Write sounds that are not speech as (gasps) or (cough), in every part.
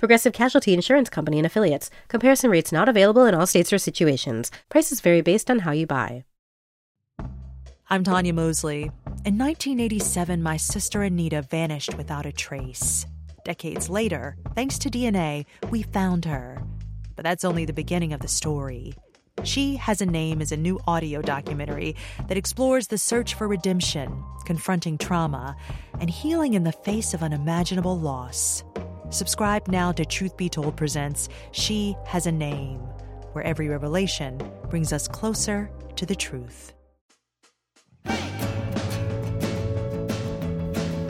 Progressive Casualty Insurance Company and Affiliates. Comparison rates not available in all states or situations. Prices vary based on how you buy. I'm Tanya Mosley. In 1987, my sister Anita vanished without a trace. Decades later, thanks to DNA, we found her. But that's only the beginning of the story. She Has a Name is a new audio documentary that explores the search for redemption, confronting trauma, and healing in the face of unimaginable loss. Subscribe now to Truth Be Told Presents She Has a Name, where every revelation brings us closer to the truth.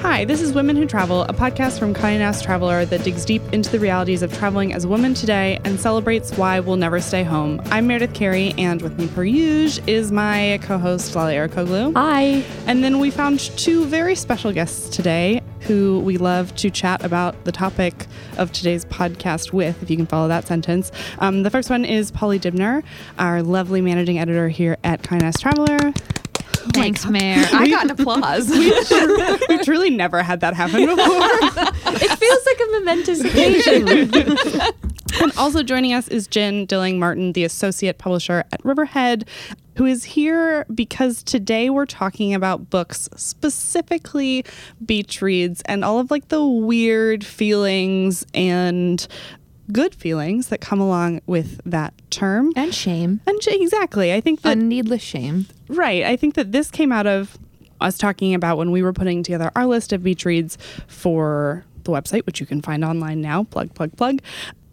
Hi, this is Women Who Travel, a podcast from Condé Nast Traveler that digs deep into the realities of traveling as a woman today and celebrates why we'll never stay home. I'm Meredith Carey, and with me per usual is my co-host Lale Arikoglu. Hi. And then we found two very special guests today who we love to chat about the topic of today's podcast with, if you can follow that sentence. Um, the first one is Paulie Dibner, our lovely managing editor here at Nast Traveler. Oh Thanks, Mayor. (laughs) I got an applause. We've truly never had that happen before. (laughs) it feels like a momentous occasion. (laughs) and also joining us is Jynne Dilling Martin, the associate publisher at Riverhead, who is here because today we're talking about books, specifically beach reads, and all of like the weird feelings and good feelings that come along with that term. And shame. And sh- exactly. I think that a needless shame. Right. I think that this came out of us talking about when we were putting together our list of beach reads for the website which you can find online now. Plug plug plug.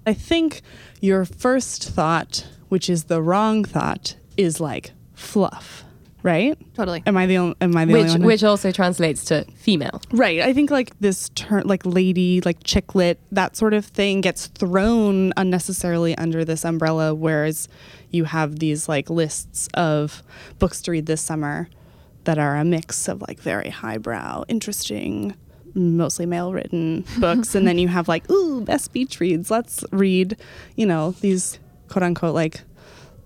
I think your first thought which is the wrong thought is like fluff right? Totally. Am I the only? Am I the which, only one? Which also translates to female. Right. I think like this term, like lady, like chick lit, that sort of thing gets thrown unnecessarily under this umbrella, whereas you have these like lists of books to read this summer that are a mix of like very highbrow, interesting, mostly male written (laughs) books, and then you have like ooh best beach reads. Let's read, you know, these quote unquote like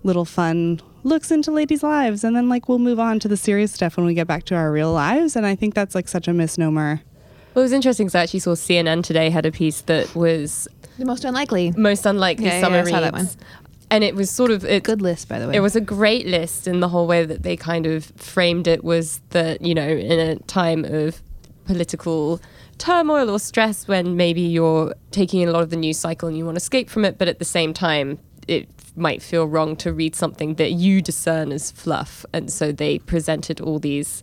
little fun looks into ladies' lives and then like we'll move on to the serious stuff when we get back to our real lives and I think that's like such a misnomer. Well, it was interesting because I actually saw CNN today had a piece that was the most unlikely, most unlikely yeah, summer yeah, I reads. saw that one. And it was sort of a good list, by the way. It was a great list, and the whole way that they kind of framed it was that you know, in a time of political turmoil or stress, when maybe you're taking in a lot of the news cycle and you want to escape from it, but at the same time, it might feel wrong to read something that you discern as fluff. And so they presented all these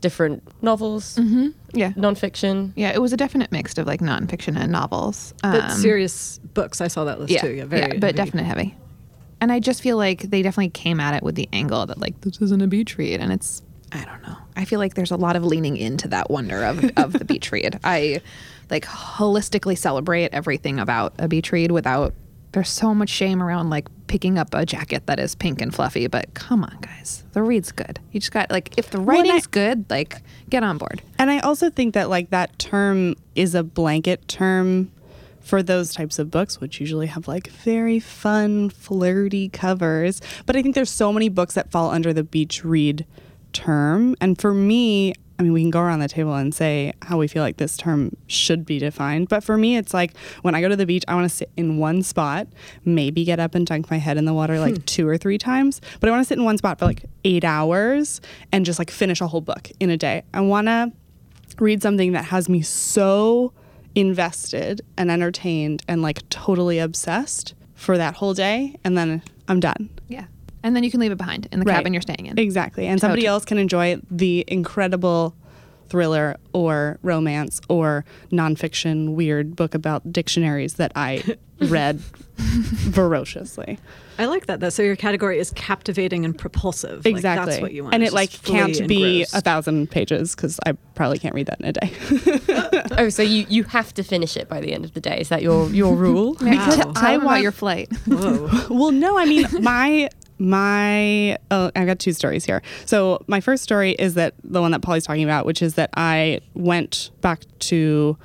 different novels, mm-hmm. yeah, nonfiction. Yeah, it was a definite mix of like nonfiction and novels. Um, but serious books, I saw that list yeah, too. Yeah, very, yeah, but very definite heavy. And I just feel like they definitely came at it with the angle that like this isn't a beach read, and it's I don't know. I feel like there's a lot of leaning into that wonder of (laughs) of the beach read. I like holistically celebrate everything about a beach read without there's so much shame around like picking up a jacket that is pink and fluffy, but come on, guys, the read's good. You just got like if the writing's well, I, good, like get on board. And I also think that like that term is a blanket term for those types of books, which usually have like very fun, flirty covers. But I think there's so many books that fall under the beach read term, and for me, I mean, we can go around the table and say how we feel like this term should be defined. But for me, it's like when I go to the beach, I want to sit in one spot, maybe get up and dunk my head in the water like hmm. two or three times. But I want to sit in one spot for like eight hours and just like finish a whole book in a day. I want to read something that has me so invested and entertained and like totally obsessed for that whole day. And then I'm done. Yeah. And then you can leave it behind in the right. cabin you're staying in. Exactly. And somebody else can enjoy the incredible thriller or romance or nonfiction weird book about dictionaries that I (laughs) read ferociously. I like that. That so your category is captivating and propulsive. Exactly. Like, that's what you want. And it like can't be engrossed. a thousand pages because I probably can't read that in a day. (laughs) oh, so you, you have to finish it by the end of the day? Is that your your (laughs) rule? Wow. Tell, tell I want your flight. Whoa. well, no. I mean, my My, oh, I've got two stories here. So, my first story is that the one that Paulie's talking about, which is that I went back to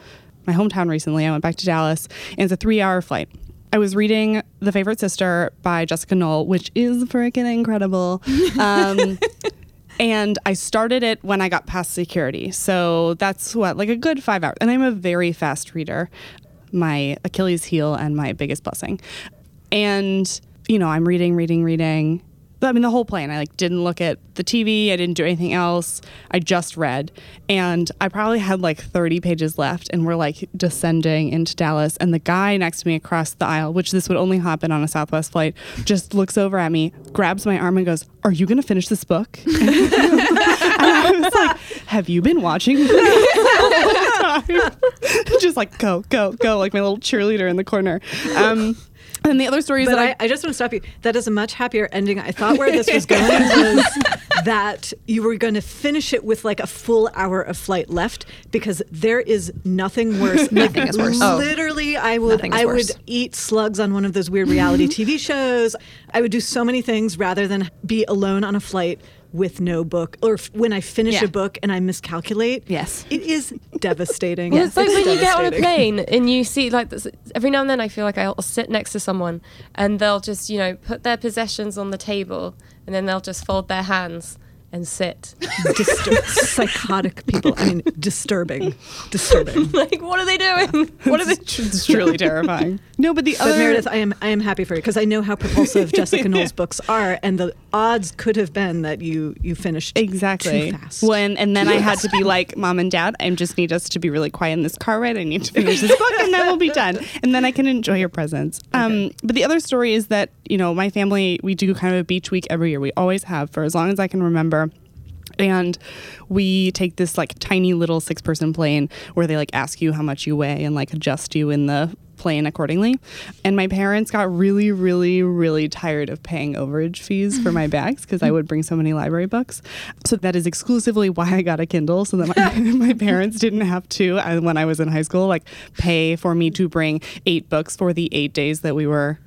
my hometown recently. I went back to Dallas, and it's a three hour flight. I was reading The Favorite Sister by Jessica Knoll, which is freaking incredible. (laughs) Um, and I started it when I got past security. So that's what, like a good five hours. And I'm a very fast reader, my Achilles heel and my biggest blessing. And, you know, I'm reading, reading, reading. I mean, the whole plane. I like didn't look at the TV. I didn't do anything else. I just read, and I probably had like 30 pages left, and we're like descending into Dallas. And the guy next to me across the aisle, which this would only happen on a Southwest flight, just looks over at me, grabs my arm, and goes, "Are you going to finish this book?" (laughs) and I was like, "Have you been watching?" (laughs) just like go, go, go, like my little cheerleader in the corner. Um, and the other story is But that I, I just want to stop you. That is a much happier ending. I thought where this was going (laughs) was that you were going to finish it with like a full hour of flight left because there is nothing (laughs) worse. Nothing is worse. Oh. Literally, I would I worse. would eat slugs on one of those weird reality mm-hmm. TV shows. I would do so many things rather than be alone on a flight with no book or f- when I finish Yeah. a book and I miscalculate. Yes. It is (laughs) devastating. Well, it's like when you get on a plane and you see like this, every now and then I feel like I'll sit next to someone and they'll just you know put their possessions on the table and then they'll just fold their hands and sit. Distur- psychotic people. I mean, disturbing, disturbing. (laughs) like what are they doing? (laughs) What are they? it's truly (laughs) terrifying. No, but the But other Meredith, I am I am happy for you because I know how propulsive Jessica Knoll's books are, and the odds could have been that you you finished Exactly. too fast. When and then I had to be like, Mom and Dad, I just need us to be really quiet in this car ride. I need to finish this book and then we'll be done. And then I can enjoy your presence. Um, but the other story is that, you know, my family, we do kind of a beach week every year. We always have for as long as I can remember. And we take this like tiny little six person plane where they like ask you how much you weigh and like adjust you in the plane accordingly. And my parents got really, really, really tired of paying overage fees for my (laughs) bags because I would bring so many library books. So that is exclusively why I got a Kindle so that my, (laughs) my parents didn't have to, when I was in high school, like pay for me to bring eight books for the eight days that we were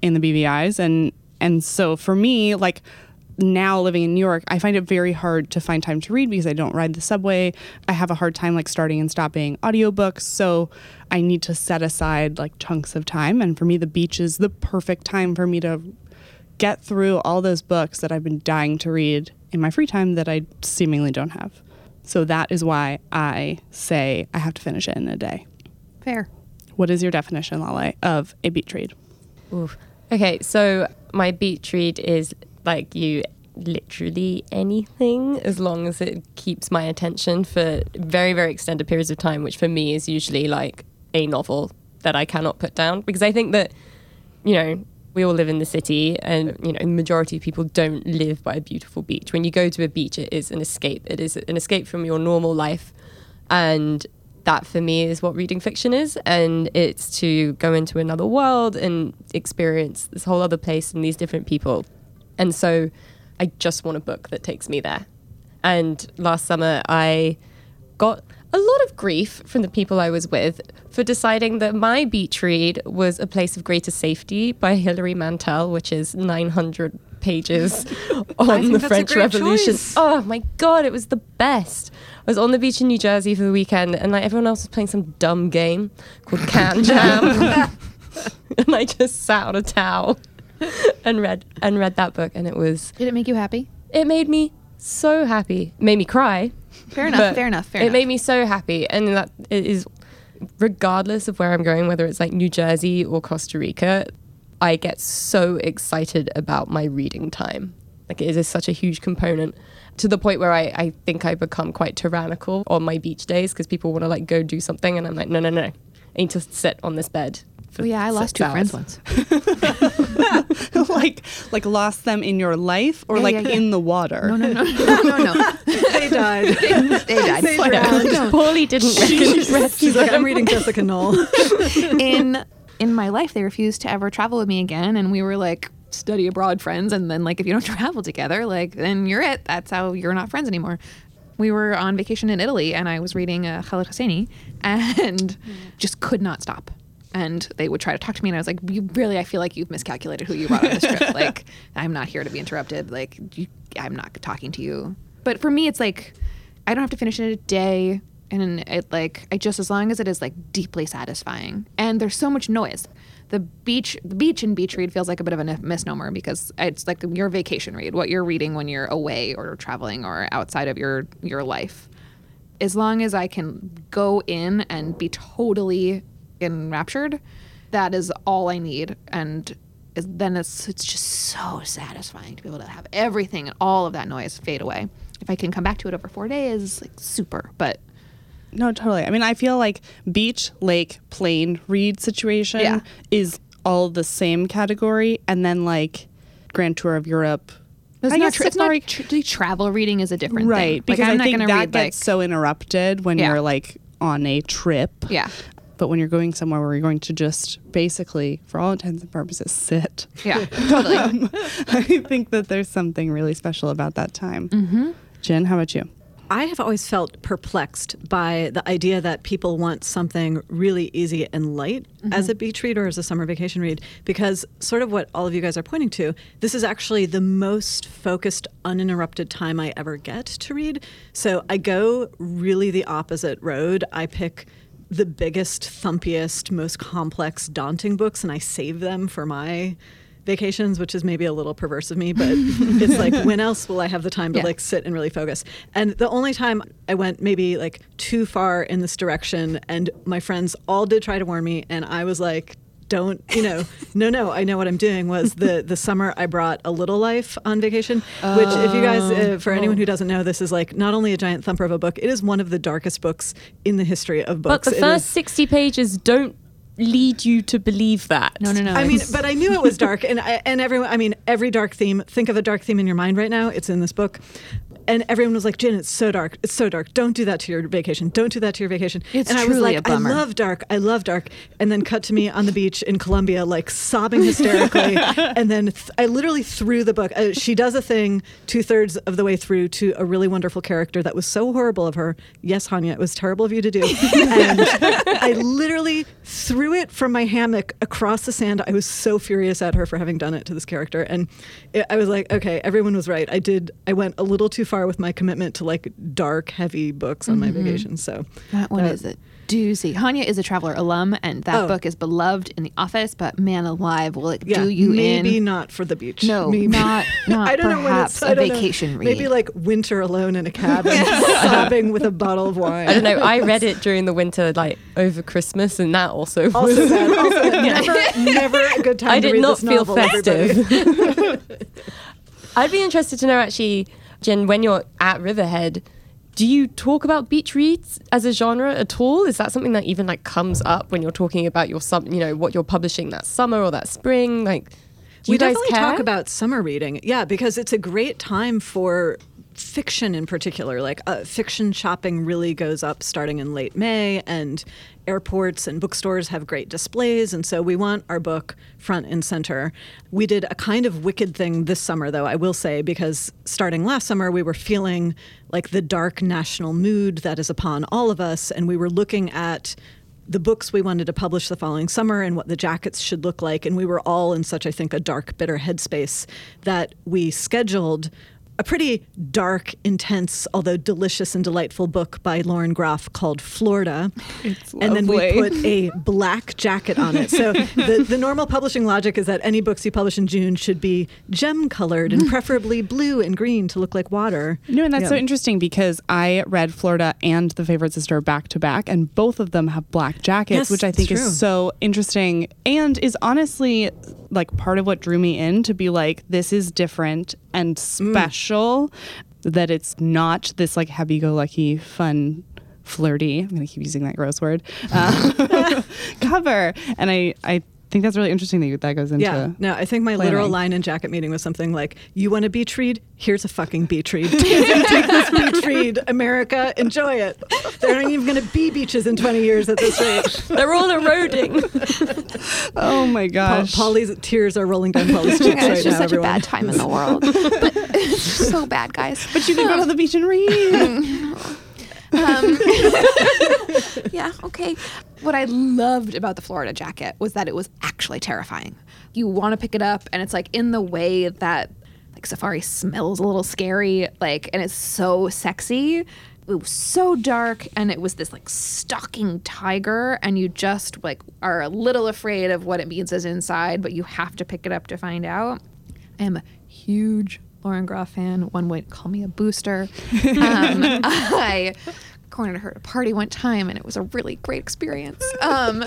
in the BVIs. And, and so for me, like, now living in New York, I find it very hard to find time to read because I don't ride the subway. I have a hard time like starting and stopping audiobooks. So I need to set aside like chunks of time. And for me, the beach is the perfect time for me to get through all those books that I've been dying to read in my free time that I seemingly don't have. So that is why I say I have to finish it in a day. Fair. What is your definition, Lale, of a beach read? Oof. Okay, so my beach read is like you literally anything as long as it keeps my attention for very very extended periods of time which for me is usually like a novel that I cannot put down. Because I think that you know we all live in the city and you know the majority of people don't live by a beautiful beach. When you go to a beach it is an escape. It is an escape from your normal life. And that for me is what reading fiction is. And it's to go into another world and experience this whole other place and these different people and so i just want a book that takes me there. And last summer i got a lot of grief from the people i was with for deciding that my beach read was a place of greater safety by hilary mantel which is 900 pages (laughs) on the french revolution. choice. oh my god it was the best. I was on the beach in new jersey for the weekend and like everyone else was playing some dumb game called KanJam. (laughs) (laughs) And i just sat on a towel (laughs) and read and read that book and it was Did it make you happy? it made me so happy made me cry Fair enough. fair enough. Fair enough. it enough. made me so happy and that it is regardless of where i'm going whether it's like new jersey or costa rica i get so excited about my reading time like it is such a huge component to the point where i, I think i become quite tyrannical on my beach days because people want to like go do something and i'm like no no no i need to sit on this bed for Oh, yeah, I lost two friends once. (laughs) like, like lost them in your life or Yeah, like yeah, yeah. in the water? No, no, no, (laughs) no, no, no. they died. They died. They Yeah, drowned. Paulie didn't recognize She's like, I'm reading Jessica Knoll. (laughs) in in my life they refused to ever travel with me again and we were like study abroad friends and then like if you don't travel together like then you're it that's how you're not friends anymore we were on vacation in Italy and I was reading uh, Khaled Hosseini and just could not stop and they would try to talk to me, and I was like, "You really? I feel like you've miscalculated who you brought on this trip. (laughs) like, I'm not here to be interrupted. Like, you, I'm not talking to you." But for me, it's like I don't have to finish it in a day, and it like I just as long as it is like deeply satisfying. And there's so much noise. The beach, the beach in beach read feels like a bit of a misnomer because it's like your vacation read, what you're reading when you're away or traveling or outside of your your life as long as I can go in and be totally enraptured, that is all I need. And then it's it's just so satisfying to be able to have everything and all of that noise fade away. If I can come back to it over four days, like super. But No, totally. I mean, I feel like beach, lake, plane read situation Yeah. is all the same category, and then like Grand Tour of Europe. it's I not guess tra- it's not safari- tr- the travel reading is a different right thing. Like, because I'm I not think that read gets like so interrupted when Yeah. you're like on a trip. yeah But when you're going somewhere where you're going to just basically, for all intents and purposes, sit, yeah (laughs) totally. (laughs) I think that there's something really special about that time. Mm-hmm. Jen, how about you? I have always felt perplexed by the idea that people want something really easy and light as a beach read or as a summer vacation read, because sort of what all of you guys are pointing to, this is actually the most focused, uninterrupted time I ever get to read. So I go really the opposite road. I pick the biggest, thumpiest, most complex, daunting books, and I save them for my vacations, which is maybe a little perverse of me, but (laughs) it's like when else will I have the time to Yeah. like sit and really focus? And the only time I went maybe like too far in this direction, and my friends all did try to warn me, and I was like, don't you know no no i know what i'm doing was the (laughs) the summer i brought a little life on vacation which if you guys uh, for anyone who doesn't know this is like not only a giant thumper of a book it is one of the darkest books in the history of But books the It first is- 60 pages don't lead you to believe that. No, no, no. I mean, but I knew it was (laughs) dark, and I, and everyone. I mean, every dark theme. Think of a dark theme in your mind right now. It's in this book, and everyone was like, "Jen, it's so dark. It's so dark. Don't do that to your vacation. Don't do that to your vacation." It's and I was like. "I love dark. I love dark." And then cut to me on the beach in Colombia, like sobbing hysterically, (laughs) and then th- I literally threw the book. Uh, she does a thing two thirds of the way through to a really wonderful character that was so horrible of her. Yes, Hanya, it was terrible of you to do. (laughs) And I literally threw it from my hammock across the sand. I was so furious at her for having done it to this character. And it, I was like, okay, everyone was right. I did, I went a little too far with my commitment to like dark, heavy books on my mm-hmm. vacation. So That one is a doozy. Hanya is a Traveler alum, and that Oh. book is beloved in the office. But man alive, will it yeah, do you maybe in? not for the beach. No, maybe. not- (laughs) not I don't know when perhaps it's a I don't know. vacation Maybe like winter alone in a cabin, (laughs) (laughs) sobbing with a bottle of wine. I don't know. I read it during the winter, like over Christmas, and that also was. Also bad. Also never, never a good time I to did read not this feel novel, festive. I'd be interested to know actually, Jen, when you're at Riverhead, do you talk about beach reads as a genre at all? Is that something that even like comes up when you're talking about your sum, you know, what you're publishing that summer or that spring? Like, do we definitely care? talk about summer reading yeah because it's a great time for fiction in particular like uh, fiction shopping really goes up starting in late may and airports and bookstores have great displays and so we want our book front and center we did a kind of wicked thing this summer though i will say because starting last summer we were feeling like the dark national mood that is upon all of us and we were looking at the books we wanted to publish the following summer and what the jackets should look like. And we were all in such, I think, a dark, bitter headspace that we scheduled a pretty dark, intense, although delicious and delightful book by Lauren Groff called Florida. It's and then we put a black jacket on it. So (laughs) the, the normal publishing logic is that any books you publish in June should be gem colored and (laughs) preferably blue and green to look like water. No, and that's Yeah. so interesting because I read Florida and The Favorite Sister back to back, and both of them have black jackets, Yes, which I think is so interesting and is honestly like part of what drew me in to be like, this is different and Mm. special. That it's not this like happy go lucky, fun, flirty. I'm gonna keep using that gross word uh, (laughs) cover, and I I think that's really interesting that you, that goes into Yeah, no, I think my literal line in jacket meeting was something like, "You want a beach read? Here's a fucking beach read. (laughs) Take this beach read, America. Enjoy it. There aren't even going to be beaches in 20 years at this rate." They're all eroding. (laughs) Oh my Paul, gosh. Paulie's tears are rolling down Paulie's cheeks Yeah, right it's just now. such everyone. a bad time in the world. but it's just so bad, guys. (laughs) but you can go to the beach and read. Um, (laughs) yeah, okay. What I loved about the Florida jacket was that it was actually terrifying. You want to pick it up, and it's like in the way that like Safari smells a little scary, like, and it's so sexy. It was so dark, and it was this like stalking tiger, and you just like are a little afraid of what it means as inside, but you have to pick it up to find out. I am a huge Lauren Groff fan. One would call me a booster. (laughs) Um, I cornered her at a party one time, and it was a really great experience. Um,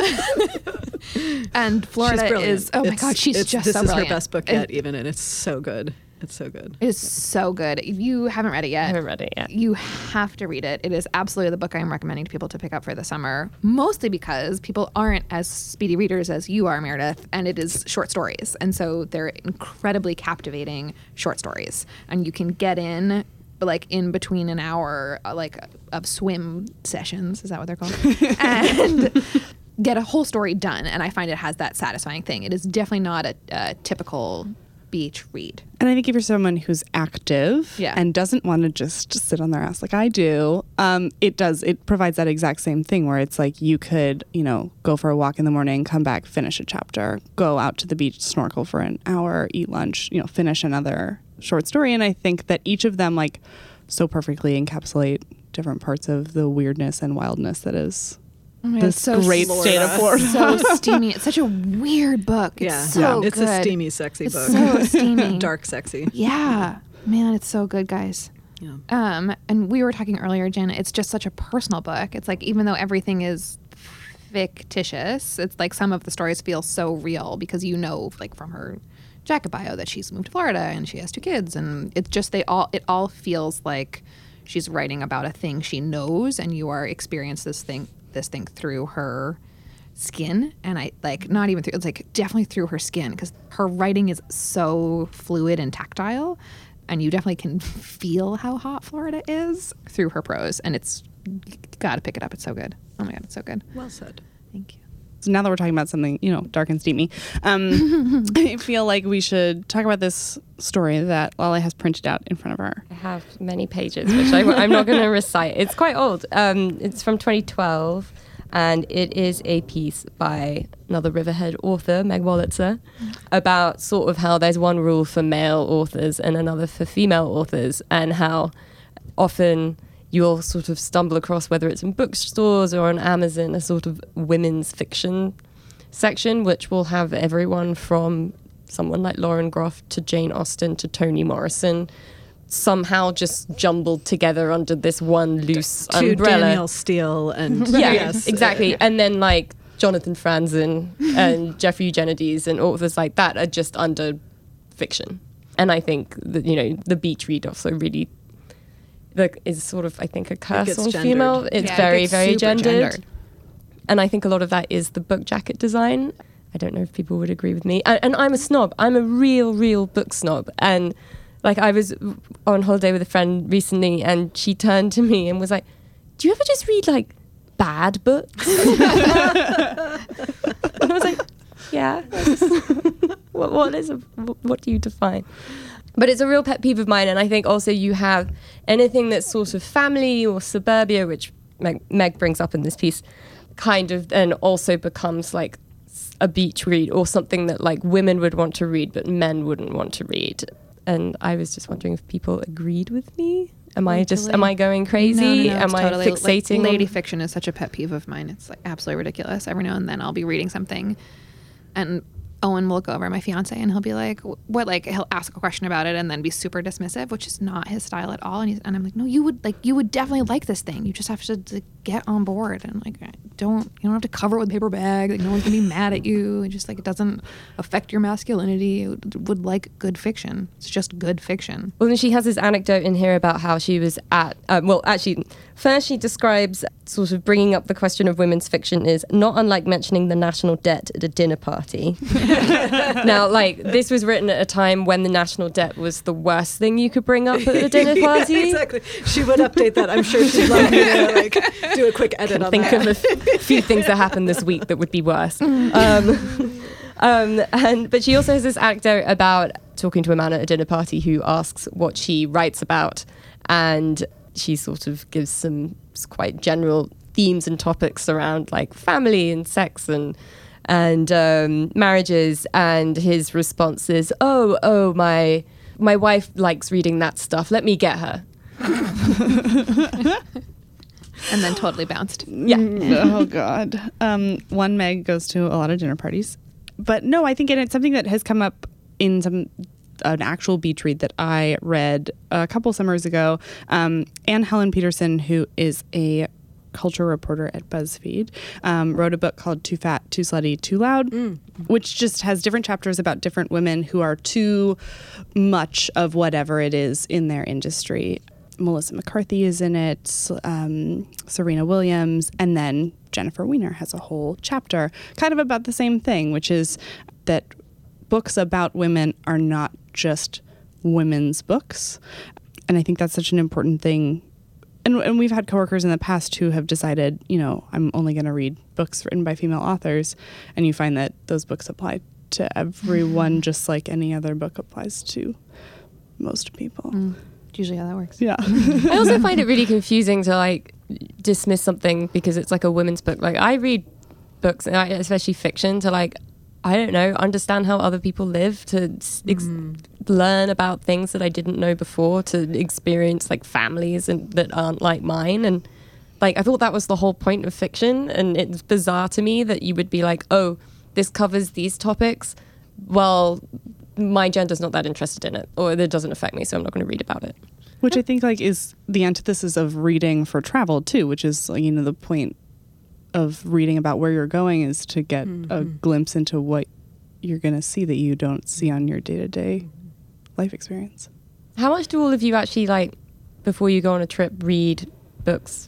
(laughs) and Florida is oh my It's- god, she's just this so is brilliant. her best book yet, even, and it's so good. It's so good. It is so good. If you haven't read it yet, I haven't read it yet. you have to read it. It is absolutely the book I am recommending to people to pick up for the summer, mostly because people aren't as speedy readers as you are, Meredith, and it is short stories. And so they're incredibly captivating short stories. And you can get in like in between an hour uh, like of swim sessions is that what they're called (laughs) and get a whole story done and i find it has that satisfying thing it is definitely not a, a typical beach read And I think if you're someone who's active Yeah. and doesn't want to just sit on their ass like I do, um, it does. It provides that exact same thing where it's like you could, you know, go for a walk in the morning, come back, finish a chapter, go out to the beach, snorkel for an hour, eat lunch, you know, finish another short story. And I think that each of them like so perfectly encapsulate different parts of the weirdness and wildness that is Oh my God, this it's so great state of Florida. (laughs) so (laughs) steamy. It's such a weird book. It's Yeah, so it's good. a steamy, sexy It's book. so (laughs) steamy. Dark, sexy. Yeah, man, it's so good, guys. Yeah. Um, and we were talking earlier, Jen. It's just such a personal book. It's like even though everything is fictitious, it's like some of the stories feel so real because you know, like from her jacket bio, that she's moved to Florida and she has two kids, and it's just they all it all feels like she's writing about a thing she knows, and you are experiencing this thing this thing through her skin and i like not even through it's like definitely through her skin because her writing is so fluid and tactile and you definitely can (laughs) feel how hot florida is through her prose and it's gotta pick it up it's so good. Oh my god it's so good. Well said. thank you So now that we're talking about something, you know, dark and steamy, um, (laughs) I feel like we should talk about this story that Lale has printed out in front of her. I have many pages, which I, am not going (laughs) to recite. It's quite old. Um, it's from 2012, and it is a piece by another Riverhead author, Meg Wolitzer, about sort of how there's one rule for male authors and another for female authors, and how often you'll sort of stumble across, whether it's in bookstores or on Amazon, a sort of women's fiction section, which will have everyone from someone like Lauren Groff to Jane Austen to Toni Morrison somehow just jumbled together under this one loose To umbrella. Danielle Steel and (laughs) Yeah, yes, exactly. And then like Jonathan Franzen and (laughs) Jeffrey Eugenides and authors like that are just under fiction. And I think that you know the beach read also really the, is sort of I think a curse on gendered. female. It's Yeah, very gets very gendered. gendered. and I think a lot of that is the book jacket design. I don't know if people would agree with me. And, and I'm a snob. I'm a real, real book snob. And like I was on holiday with a friend recently, and she turned to me and was like, "Do you ever just read like bad books?" (laughs) and I was like, "Yeah." (laughs) What, what is a, what, what do you define? But it's a real pet peeve of mine, and I think also you have anything that's sort of family or suburbia, which Meg, Meg brings up in this piece, kind of then also becomes like a beach read or something that like women would want to read, but men wouldn't want to read. And I was just wondering if people agreed with me. Am I just am I going crazy? No, no, no, am I totally, like, fixating? on- lady fiction is such a pet peeve of mine. It's like absolutely ridiculous. Every now and then I'll be reading something, and Owen will look over my fiance and he'll be like, "What?" Like he'll ask a question about it and then be super dismissive, which is not his style at all. And he's and I'm like, "No, you would like you would definitely like this thing. You just have to, to get on board and like don't you don't have to cover it with a paper bag. Like no one's gonna be mad at you. It just like it doesn't affect your masculinity. It would, would like good fiction. It's just good fiction. Well, then she has this anecdote in here about how she was at. Um, well, actually, first she describes sort of bringing up the question of women's fiction is not unlike mentioning the national debt at a dinner party. (laughs) (laughs) now, like this was written at a time when the national debt was the worst thing you could bring up at a dinner (laughs) Yeah, party. exactly. She would update that. I'm sure she'd love me to like do a quick edit on think that. of a f- few things that happened this week that would be worse. Um, (laughs) um, and but she also has this anecdote about talking to a man at a dinner party who asks what she writes about, and she sort of gives some quite general themes and topics around like family and sex and and um, marriages. And his response is, "Oh, oh, my my wife likes reading that stuff. Let me get her." and then totally bounced. Yeah. oh God. Um, one Meg goes to a lot of dinner parties, but no, I think and it's something that has come up in some an actual beach read that I read a couple summers ago. Um, Anne Helen Petersen, who is a culture reporter at BuzzFeed, um, wrote a book called Too Fat, Too Slutty, Too Loud, which just has different chapters about different women who are too much of whatever it is in their industry. Melissa McCarthy is in it, um, Serena Williams, and then Jennifer Weiner has a whole chapter kind of about the same thing, which is that books about women are not just women's books. And I think that's such an important thing. And, and we've had coworkers in the past who have decided, you know, I'm only going to read books written by female authors. And you find that those books apply to everyone mm-hmm. just like any other book applies to most people. Mm. It's usually how that works. Yeah. (laughs) I also find it really confusing to like dismiss something because it's like a women's book. Like I read books, especially fiction, to like I don't know, understand how other people live, to s- ex- mm. Learn about things that I didn't know before, to experience like families and that aren't like mine, and like I thought that was the whole point of fiction. And it's bizarre to me that you would be like, oh, this covers these topics. Well, my gender's not that interested in it, or it doesn't affect me, so I'm not going to read about it. which I think like is the antithesis of reading for travel too, which is you know the point of reading about where you're going is to get a mm-hmm. glimpse into what you're going to see that you don't see on your day-to-day life experience. How much do all of you actually like before you go on a trip read books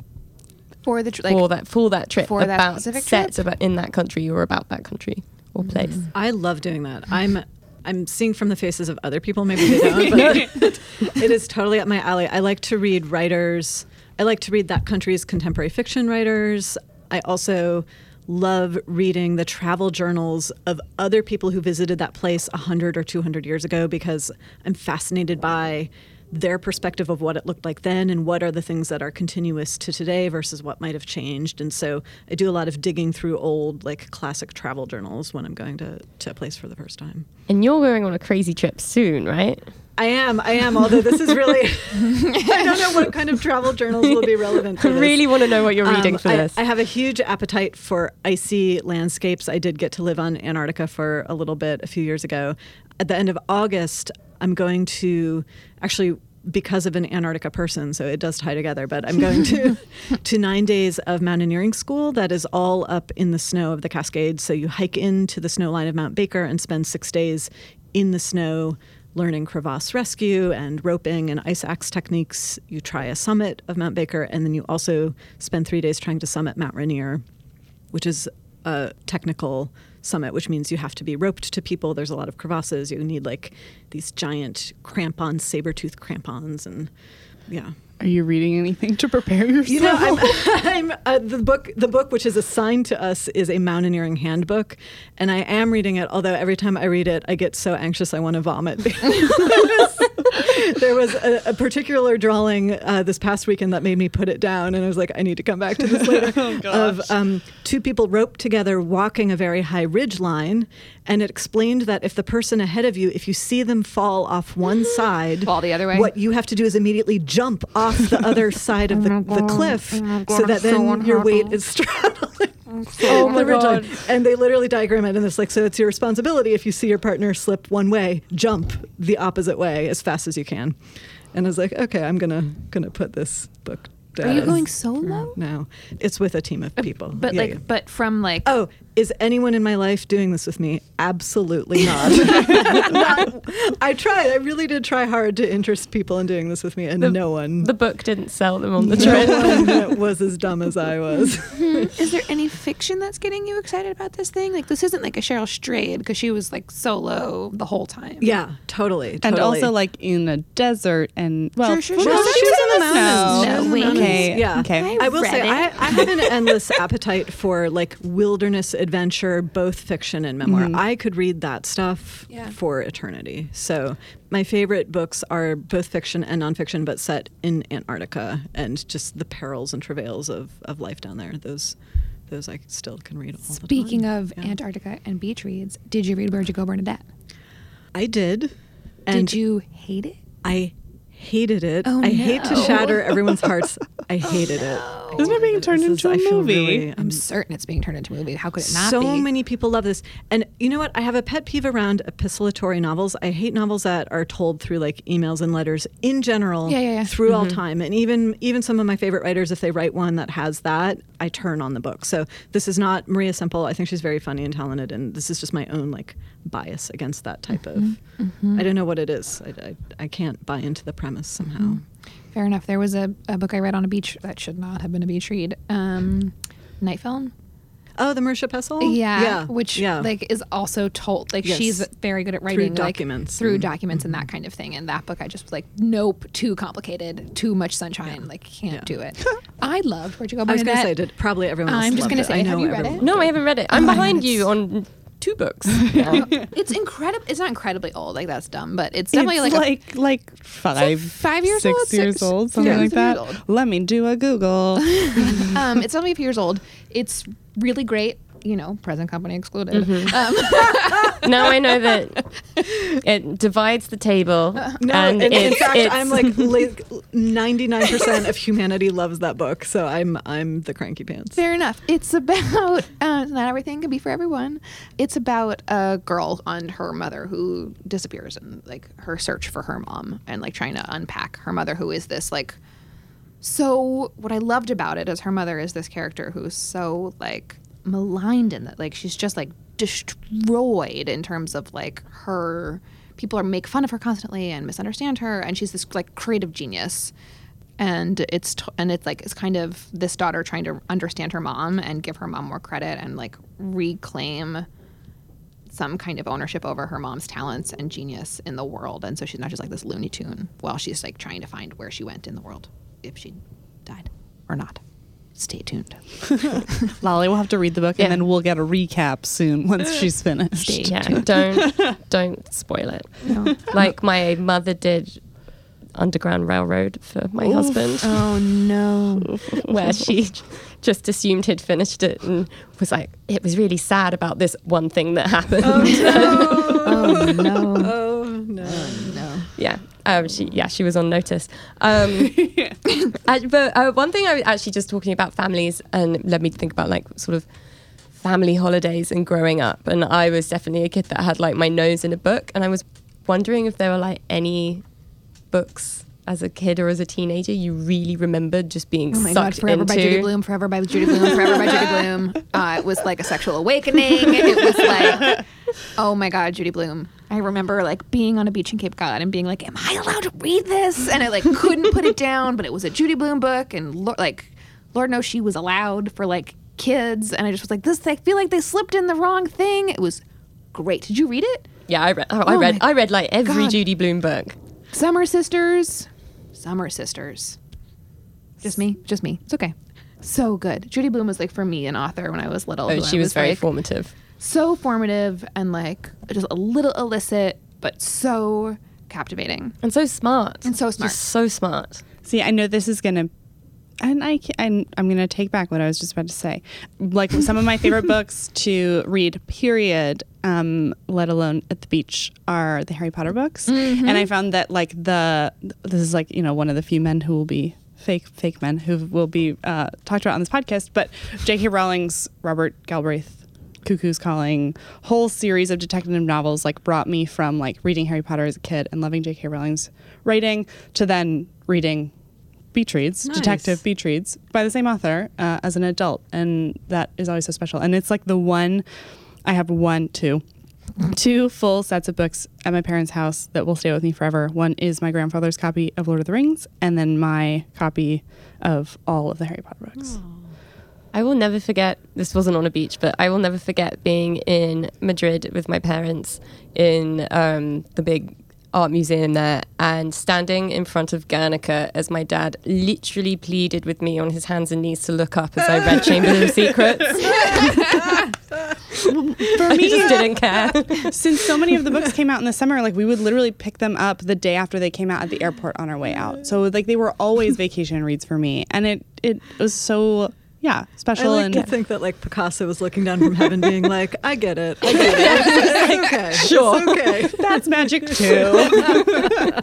For the tr- like, for that for that trip for that about specific sets trip? about in that country or about that country or mm. place? I love doing that. I'm I'm seeing from the faces of other people, maybe they don't, but (laughs) it is totally up my alley. I like to read writers. I like to read that country's contemporary fiction writers. I also love reading the travel journals of other people who visited that place 100 or 200 years ago because I'm fascinated by their perspective of what it looked like then and what are the things that are continuous to today versus what might have changed. And so I do a lot of digging through old, like classic travel journals when I'm going to, to a place for the first time. And you're going on a crazy trip soon, right? I am, I am, although this is really, (laughs) (laughs) I don't know what kind of travel journals will be relevant (laughs) to I really want to know what you're reading Um, for I, this. I have a huge appetite for icy landscapes. I did get to live on Antarctica for a little bit a few years ago. At the end of August, I'm going to actually because of an Antarctica person, so it does tie together. But I'm going to to nine days of mountaineering school that is all up in the snow of the Cascades. So you hike into the snow line of Mount Baker and spend six days in the snow learning crevasse rescue and roping and ice axe techniques. You try a summit of Mount Baker, and then you also spend three days trying to summit Mount Rainier, which is a technical summit, which means you have to be roped to people. There's a lot of crevasses. You need like these giant crampons, saber tooth crampons, and yeah. Are you reading anything to prepare (laughs) yourself? You know, I'm, (laughs) I'm uh, the book. The book which is assigned to us is a mountaineering handbook, and I am reading it. Although every time I read it, I get so anxious I want to vomit. (laughs) (laughs) there was a, a particular drawing uh, this past weekend that made me put it down, and I was like, I need to come back to this later. (laughs) of um, two people roped together walking a very high ridge line, and it explained that if the person ahead of you, if you see them fall off one (gasps) side, Fall the other way? what you have to do is immediately jump off the other (laughs) side of the, the cliff, so that then your weight is straddling. Oh my. God. And they literally diagram it, and it's like, so it's your responsibility if you see your partner slip one way, jump the opposite way as fast as you can. And I was like, okay, I'm gonna gonna put this book. Are you going solo? No, It's with a team of uh, people. But Yeah, like, yeah. but from like, Oh, is anyone in my life doing this with me? Absolutely not. Not- (laughs) (laughs) I tried. I really did try hard to interest people in doing this with me, and no one. the book didn't sell them on the no trip. one was as dumb as I was. Hmm. is there any fiction that's getting you excited about this thing? Like, this isn't like a Cheryl Strayed because she was like solo the whole time. Yeah, totally. and also like in a desert and well, Sure, sure, sure. Well, she she was was in Snow Mountains. No. Snow way. Okay, Yeah. okay. I will say. I, I have an endless appetite for like wilderness adventure, both fiction and memoir. Mm-hmm. I could read that stuff Yeah. for eternity. So my favorite books are both fiction and nonfiction, but set in Antarctica and just the perils and travails of, of life down there. Those those I still can read all the time. Speaking of Yeah. Antarctica and beach reads, did you read Where'd You Go, Bernadette? I did. And did you hate it? I hated it. Oh, I hate to shatter (laughs) everyone's hearts. I hated it. Oh. Isn't it being turned This into is- a I feel movie? really- I'm um, certain it's being turned into a movie. How could it not so be? many people love this. And you know what? I have a pet peeve around epistolatory novels. I hate novels that are told through like emails and letters in general Yeah, yeah, yeah. through all mm-hmm. time. And even even some of my favorite writers, if they write one that has that, I turn on the book. So this is not Maria Semple. I think she's very funny and talented. And this is just my own like bias against that type of mm-hmm. Mm-hmm. I don't know what it is. I, I, I can't buy into the premise Mm-hmm. somehow. Fair enough. There was a, a book I read on a beach that should not have been a beach read. Um, Night Film. Oh, the Marisha Pessl? Yeah, Yeah. which yeah. like is also told like Yes. she's very good at writing like, documents through and- documents and that mm-hmm. kind of thing. And that book, I just was like, nope, too complicated, too much sunshine, like can't Yeah. do it. (laughs) I loved Where'd You Go, I was Bernadette. going to say, did probably everyone else I'm just gonna it. say, I have you read it? No, I haven't read it. I'm Oh, behind you on two books. (laughs) Yeah. It's incredible. It's not incredibly old, like that's dumb, but it's definitely it's like, like like, five, five years six old? years Six- old, something yeah. like that. old. Let me do a Google. (laughs) um, (laughs) it's only a few years old. It's really great. You know, present company excluded. Mm-hmm. Um, (laughs) now I know that it divides the table. (laughs) No, and in, in fact, it's- I'm like (laughs) ninety nine percent of humanity loves that book, so I'm I'm the cranky pants. Fair enough. It's about uh, not everything can be for everyone. It's about a girl and her mother who disappears and like her search for her mom and like trying to unpack her mother who is this like so what I loved about it is her mother is this character who's so like maligned in that like she's just like destroyed in terms of like her people are make fun of her constantly and misunderstand her and she's this like creative genius. And it's t- and it's like it's kind of this daughter trying to understand her mom and give her mom more credit and like reclaim some kind of ownership over her mom's talents and genius in the world. And so she's not just like this looney tune while she's like trying to find where she went in the world if she died or not stay tuned (laughs) Lolly will have to read the book Yeah. and then we'll get a recap soon once she's (laughs) finished. Stay yeah, (laughs) tuned. don't don't spoil it. No. Like my mother did Underground Railroad for my husband, oh no where she just assumed he'd finished it and was like, it was really sad about this one thing that happened. oh no Oh no! Oh, oh, no yeah, um, she yeah she was on notice. Um, (laughs) I- but uh, one thing I was actually just talking about families and led me to think about like sort of family holidays and growing up. And I was definitely a kid that had like my nose in a book, and I was wondering if there were like any books as a kid or as a teenager you really remembered just being Oh my god! sucked Forever into. by Judy Blume. Forever by Judy Blume. Forever by Judy Blume. (laughs) Uh, it was like a sexual awakening. It was like, (laughs) oh my god, Judy Blume. I remember like being on a beach in Cape Cod and being like, "Am I allowed to read this?" And I like couldn't put it (laughs) down, but it was a Judy Blume book, and lo- like, Lord knows she was allowed for like kids. And I just was like, "This." I feel like they slipped in the wrong thing. It was great. Did you read it? Yeah, I read. Oh, I read. I read like every God. Judy Blume book. Summer Sisters. Summer Sisters. Just me. Just me. It's okay. So good. Judy Blume was like for me an author when I was little. Oh, she I was very like, formative. So formative and like just a little illicit, but so captivating. And so smart. And so smart. Just so smart. See, I know this is gonna, and I can, I'm, I'm gonna take back what I was just about to say. Like some of my favorite (laughs) books to read, period, um, let alone at the beach, are the Harry Potter books. And I found that like the this is like you know one of the few men who will be fake fake men who will be uh, talked about on this podcast. But J.K. Rowling's Robert Galbraith Cuckoo's Calling, whole series of detective novels like brought me from like reading Harry Potter as a kid and loving J.K. Rowling's writing to then reading beach reads, Nice. detective beach reads by the same author uh, as an adult, and that is always so special. And it's like the one I have one, two, two full sets of books at my parents' house that will stay with me forever. One is my grandfather's copy of Lord of the Rings, and then my copy of all of the Harry Potter books. I will never forget. This wasn't on a beach, but I will never forget being in Madrid with my parents in um, the big art museum there and standing in front of Guernica as my dad literally pleaded with me on his hands and knees to look up as I read Chamber of Secrets. (laughs) For I just didn't care. since so many of the books came out in the summer, like we would literally pick them up the day after they came out at the airport on our way out. So like they were always vacation reads for me, and it it was so yeah special. I like and to think that like Picasso was looking down from heaven, being like, "I get it, I get it, (laughs) it's okay, Sure. it's okay." that's magic too. (laughs)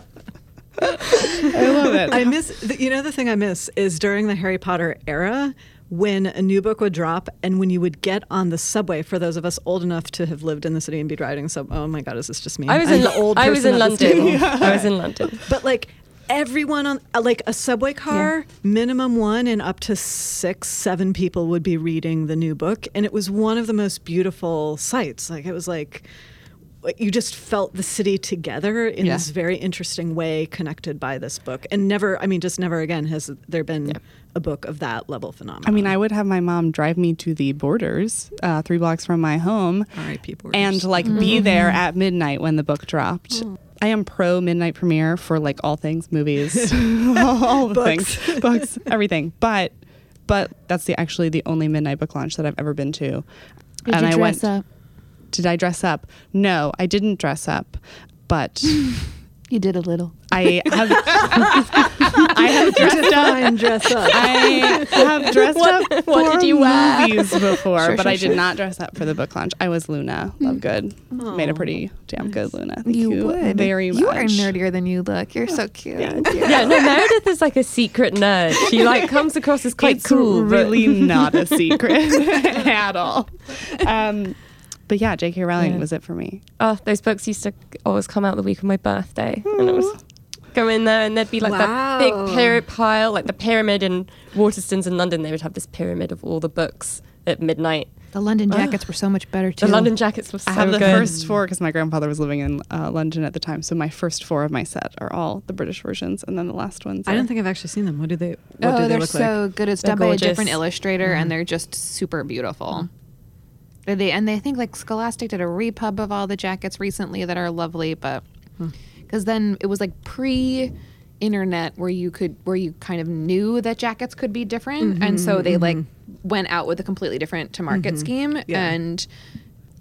I love it. I miss, the, you know, the thing I miss is during the Harry Potter era when a new book would drop and when you would get on the subway. For those of us old enough to have lived in the city and be riding sub, oh my god, is this just me? I was I'm in the old I was in London. table. I was in London. But like everyone on uh, like a subway car, minimum one and up to six, seven people would be reading the new book, and it was one of the most beautiful sights. Like it was like you just felt the city together in Yeah. this very interesting way, connected by this book, and never. I mean, just never again has there been a book of that level phenomenon. I mean, I would have my mom drive me to the Borders, uh, three blocks from my home, R.I.P. Borders. and like be there at midnight when the book dropped. I am pro midnight premiere for like all things movies, (laughs) all the Books. things, (laughs) books, everything. But but that's the actually the only midnight book launch that I've ever been to. Did and you I dress went. up? Did I dress up? No, I didn't dress up, but (laughs) You did a little. I have. (laughs) I have dressed up. Dress up. I have dressed What- up what for did you wear? movies before, Sure, but sure, I did sure. not dress up for the book launch. I was Luna. Love good. Made a pretty damn good Luna. Thank you, very much. You are nerdier than you look. You're so cute. Yeah, no, Meredith is like a secret nerd. She like (laughs) comes across as quite it's cool. but- really not a secret (laughs) at all. Um, but yeah, J.K. Rowling Yeah. was it for me. Oh, those books used to always come out the week of my birthday, and it was go in there, and there'd be like that big Wow. pyramid pile, like the pyramid in Waterstones in London. They would have this pyramid of all the books at midnight. The London jackets were so much better too. The London jackets were so I have the good. first four because my grandfather was living in uh, London at the time. So my first four of my set are all the British versions, and then the last ones. I don't think I've actually seen them. What do they? What oh, do they they're look so like? good. It's They're done by a different illustrator, and they're just super beautiful. They- They and they think like Scholastic did a repub of all the jackets recently that are lovely, but hmm. because then it was like pre internet where you could where you kind of knew that jackets could be different. Mm-hmm, and so they like mm-hmm. went out with a completely different to market mm-hmm. scheme Yeah. and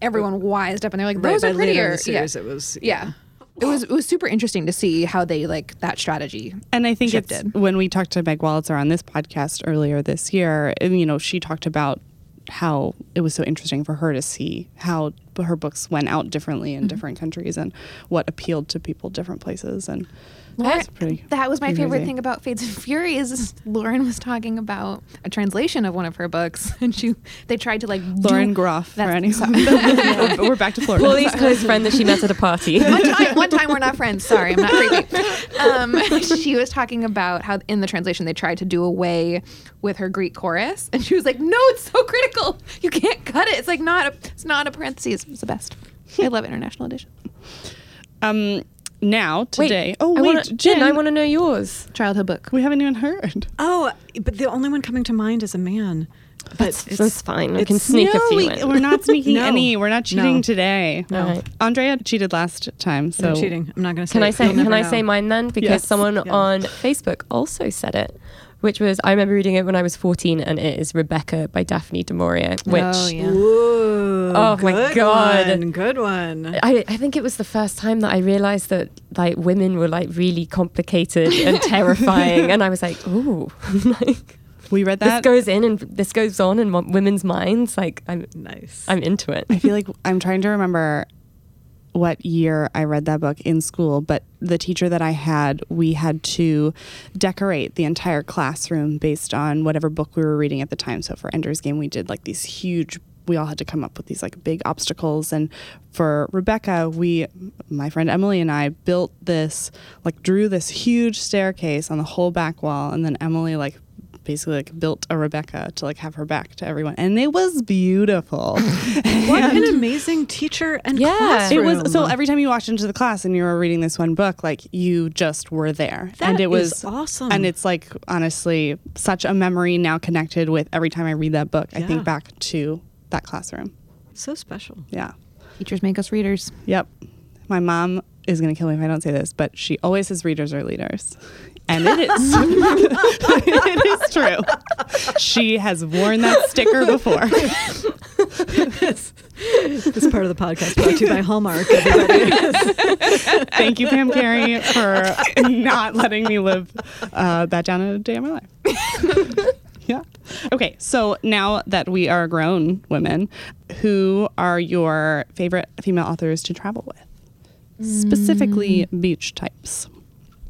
everyone wised up and they're like those by are prettier. series, yeah. it was yeah. It was it was super interesting to see how they like that strategy And I think shifted. when we talked to Meg Wolitzer on this podcast earlier this year, and, you know, she talked about how it was so interesting for her to see how her books went out differently in mm-hmm. different countries and what appealed to people different places. And Lauren, pretty- that was my pretty favorite crazy. thing about Fates and Furies. is Lauren was talking about a translation of one of her books, (laughs) and she they tried to like Lauren do, Groff, for (laughs) That's- anyone. (laughs) we're back to Florida. Paulie's close friend that she met at a party. one time, one time we're not friends. Sorry, I'm not creepy. Um, she was talking about how in the translation they tried to do away with her Greek chorus, and she was like, "No, it's so critical. You can't cut it. It's like not a, it's not a parenthesis. It's the best. I love international edition. Um, now, Wait, today. oh, I wait, wanna, Jynne. Jynne, I want to know yours. Childhood book. we haven't even heard. Oh, but the only one coming to mind is a man. But That's, it's- that's fine. I it's- can sneak a few we, in. we're not (laughs) sneaking No. any. We're not cheating No. today. No. Alright. Andrea cheated last time, so No cheating. I'm not going to say. Can I it. say? Can never I know. say mine then? Because Yes. someone Yeah. on Facebook also said it, which was I remember reading it when I was 14, and it is Rebecca by Daphne du Maurier, which Oh, yeah. Ooh, Oh, my good God. one, good one. I, I think it was the first time that I realized that like women were like really complicated and (laughs) terrifying, and I was like, ooh, (laughs) like we read that. this goes in and this goes on in mo- women's minds. Like I'm, Nice. I'm into it. I feel like I'm trying to remember what year I read that book in school, but the teacher that I had, we had to decorate the entire classroom based on whatever book we were reading at the time. So for Ender's Game, we did like these huge we all had to come up with these like big obstacles and for Rebecca we my friend Emily and I built this like drew this huge staircase on the whole back wall and then Emily like basically like built a Rebecca to like have her back to everyone and it was beautiful (laughs) what an amazing teacher and Yeah. it was so every time you walked into the class and you were reading this one book, like you just were there, That and it was is awesome. And it's like honestly such a memory now connected with every time I read that book. I think back to that classroom. so special. Yeah. Teachers make us readers. Yep. My mom is going to kill me if I don't say this, but she always says readers are leaders. And it is. (laughs) it is true. She has worn that sticker before. This part of the podcast brought to you by Hallmark. Everybody. Thank you, Pam Carey, for not letting me live uh, that down a day of my life. yeah. Okay, so now that we are grown women, who are your favorite female authors to travel with? Specifically, beach types.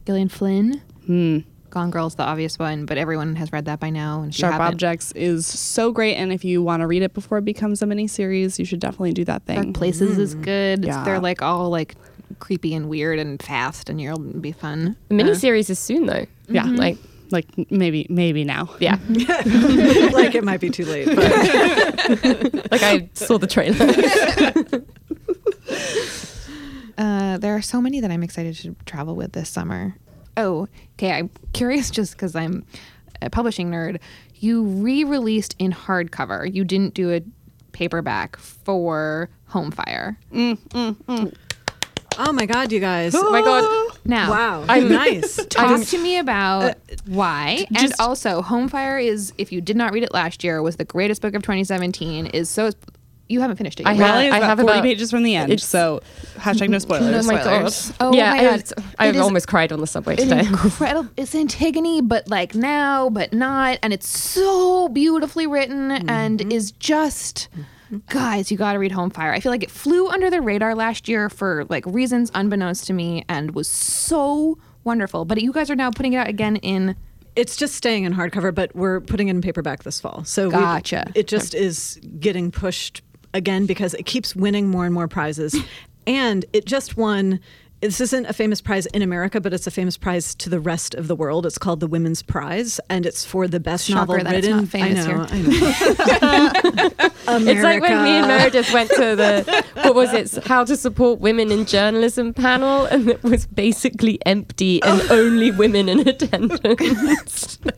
Gillian Flynn. Hmm. Gone Girl's is the obvious one, but everyone has read that by now. And Sharp Objects is so great, and if you want to read it before it becomes a mini series, you should definitely do that thing. Dark Places is good. Yeah. They're like all like creepy and weird and fast, and you'll be fun. The miniseries is soon though. Yeah, Like like maybe maybe now. yeah. (laughs) like it might be too late. But (laughs) like I saw the trailer. (laughs) Uh, there are so many that I'm excited to travel with this summer. Oh, okay. I'm curious just because I'm a publishing nerd. You re released in hardcover, you didn't do a paperback for Home Fire. Mm, mm, mm. oh my god, you guys! oh my (gasps) god. Now, Wow, I'm- nice. (laughs) Talk to me about uh, why, and also Home Fire is, if you did not read it last year, was the greatest book of 2017. Is so you haven't finished it. I yet. have- Really, it's I about have 40 about- pages from the end. So hashtag no spoilers. Oh my god. Oh yeah, my I, God. was- I It is almost cried on the subway today. (laughs) incredible it's antigone but like now but not and it's so beautifully written and mm-hmm. is just guys you gotta read home fire i feel like it flew under the radar last year for like reasons unbeknownst to me and was so wonderful but you guys are now putting it out again in It's just staying in hardcover, but we're putting it in paperback this fall. So we- Gotcha. it just is getting pushed again because it keeps winning more and more prizes, (laughs) and it just won. This isn't a famous prize in America, but it's a famous prize to the rest of the world. It's called the Women's Prize, and it's for the best Shocker novel written. not famous I know, here. I know. (laughs) It's like when me and. Meredith went to the what was it? How to support women in journalism panel, and it was basically empty and oh. only women in attendance. (laughs)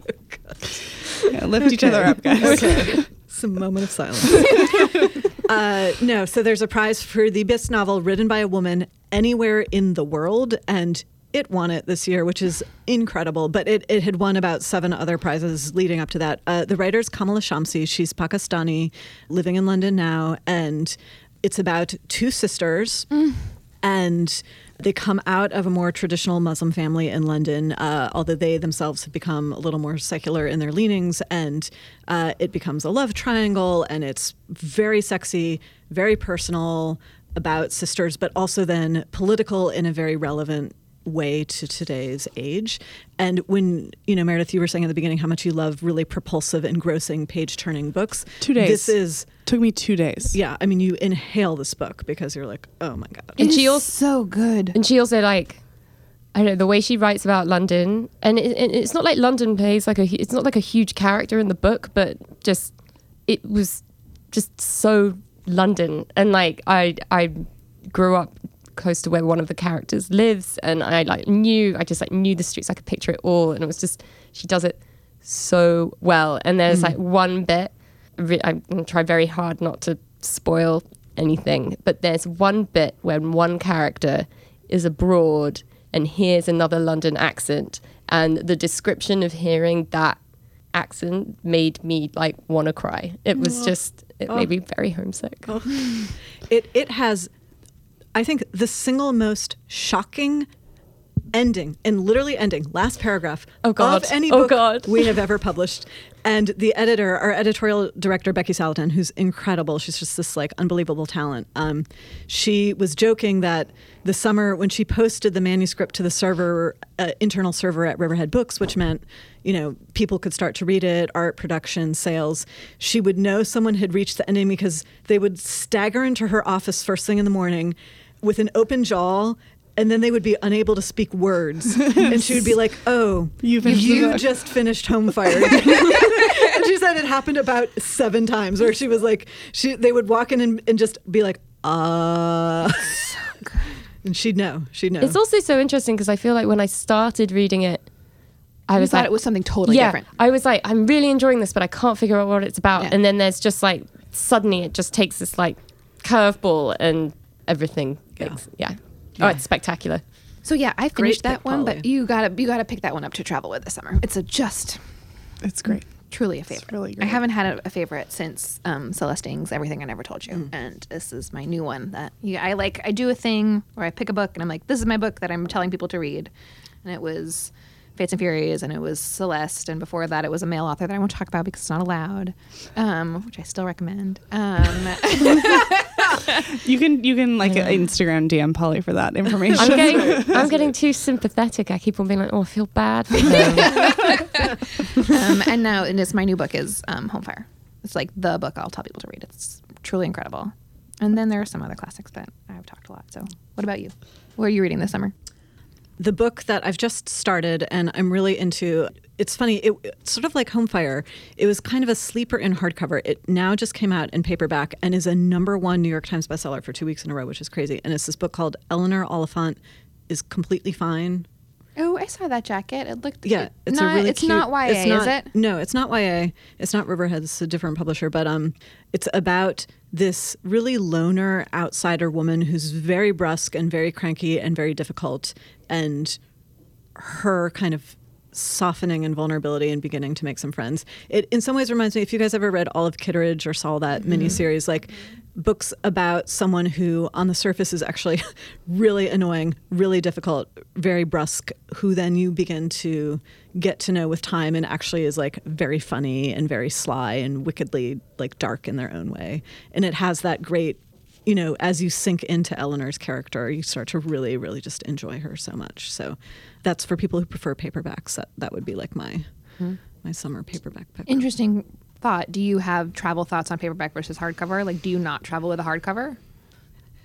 Yeah, lift each other up, guys. Okay. Some moment of silence. (laughs) uh, no, so there's a prize for the best novel written by a woman anywhere in the world, and it won it this year, which is incredible. But it, it had won about seven other prizes leading up to that. Uh, the writer is Kamila Shamsie. She's Pakistani, living in London now, and it's about two sisters. And they come out of a more traditional Muslim family in London, uh, although they themselves have become a little more secular in their leanings. And uh, it becomes a love triangle, and it's very sexy, very personal about sisters, but also then political in a very relevant way to today's age. And when, you know, Meredith, you were saying at the beginning how much you love really propulsive, engrossing, page turning books. Two days. This is, Took me two days. yeah, I mean, you inhale this book because you're like, oh my God. And It she is also- so good And she also like, I don't know, the way she writes about London, and it, it- it's not like London plays like a, it's not like a huge character in the book, but just it was just so London, and like I I grew up close to where one of the characters lives, and I like knew I just like knew the streets, I could picture it all, and it was just she does it so well. And there's mm. like one bit, gonna try very hard not to spoil anything, but there's one bit when one character is abroad and hears another London accent, and the description of hearing that accent made me like want to cry. It was oh. just it oh. made me very homesick. (laughs) It it has, I think, the single most shocking ending and literally ending last paragraph Oh, God. of any Oh, book we have (laughs) ever published. And the editor, our editorial director Becky Saletan, who's incredible, she's just this like unbelievable talent. Um, she was joking that the summer when she posted the manuscript to the server, uh, internal server at Riverhead Books, which meant you know people could start to read it, art production, sales. She would know someone had reached the ending because they would stagger into her office first thing in the morning with an open jaw. And then they would be unable to speak words, (laughs) and she would be like, "Oh, You finished you just finished Home Fire." (laughs) and she said it happened about seven times, where she was like, she they would walk in and, and just be like, "Uh," and she'd know, she'd know. It's also so interesting because I feel like when I started reading it, I I was thought like, it was something totally yeah, different I was like, I'm really enjoying this, but I can't figure out what it's about. Yeah. And then there's just like suddenly it just takes this like curveball and everything. Yeah. Goes, yeah. Oh, it's spectacular. So yeah, I finished pick, that one, Paulie. but you gotta you gotta pick that one up to travel with this summer. It's a just It's great. truly a favorite. really I haven't had a, a favorite since um, Celeste Ng's Everything I Never Told You, Mm. and this is my new one. That yeah, I like. I do a thing where I pick a book and I'm like, this is my book that I'm telling people to read, and it was Fates and Furies, and it was Celeste, and before that it was a male author that I won't talk about because it's not allowed, um, which I still recommend. Um, (laughs) You can you can like Instagram DM Paulie for that information. I'm getting, (laughs) I'm getting too sympathetic. I keep on being like, oh, I feel bad for (laughs) um, and now and it's my new book is um, Home Fire. It's like the book I'll tell people to read. It's truly incredible. And then there are some other classics, that I've talked a lot. So, what about you? What are you reading this summer? The book that I've just started and I'm really into. It's funny, it, it's sort of like Home Fire. It was kind of a sleeper in hardcover. It now just came out in paperback and is a number one New York Times bestseller for two weeks in a row, which is crazy. And it's this book called Eleanor Oliphant is Completely Fine. Oh, I saw that jacket. It looked Yeah, it's not, a really it's cute. not YA, it's not- is it? No, it's not YA. It's not Riverhead. It's a different publisher, but um, it's about this really loner outsider woman who's very brusque and very cranky and very difficult, and her kind of softening and vulnerability and beginning to make some friends. It in some ways reminds me if you guys ever read Olive Kitteridge or saw that miniseries, like books about someone who on the surface is actually (laughs) really annoying, really difficult, very brusque, who then you begin to get to know with time and actually is like very funny and very sly and wickedly like dark in their own way. And it has that great you know, as you sink into Eleanor's character, you start to really, really just enjoy her so much. So that's for people who prefer paperbacks. That that would be like my hmm. my summer paperback pick. Interesting thought. Do you have travel thoughts on paperback versus hardcover? Like, do you not travel with a hardcover?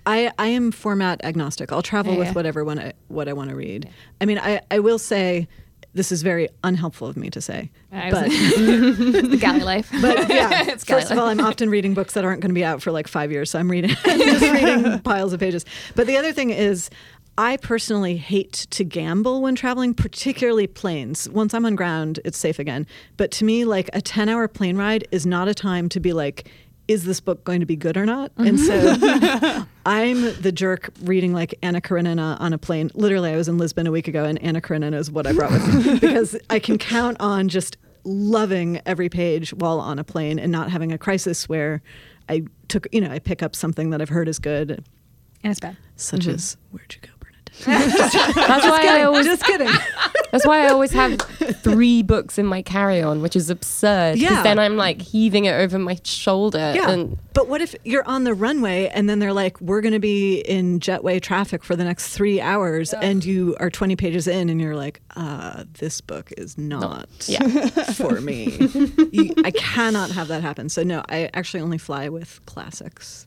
I, I am format agnostic. I'll travel Yeah, with yeah. whatever when I, what I want to read. I mean, I, I will say this is very unhelpful of me to say, I but (laughs) the galley life. (laughs) But yeah, (laughs) It's galley first of all, I'm often reading books that aren't going to be out for like five years, so I'm reading I'm just reading piles of pages. But the other thing is, I personally hate to gamble when traveling, particularly planes. Once I'm on ground, it's safe again. But to me, like a 10 hour plane ride is not a time to be like, is this book going to be good or not? And so (laughs) I'm the jerk reading like Anna Karenina on a plane. Literally, I was in Lisbon a week ago, and Anna Karenina is what I brought with me (laughs) because I can count on just loving every page while on a plane and not having a crisis where I took, you know, I pick up something that I've heard is good, and it's bad. such mm-hmm. as Where'd You Go? That's why I always Just kidding. That's why I always have three books in my carry-on, which is absurd. Because Yeah. then I'm like heaving it over my shoulder. Yeah. And but what if you're on the runway and then they're like, we're going to be in jetway traffic for the next three hours, and you are 20 pages in and you're like, uh, this book is not yeah. (laughs) for me. (laughs) you, I cannot have that happen. So, no, I actually only fly with classics.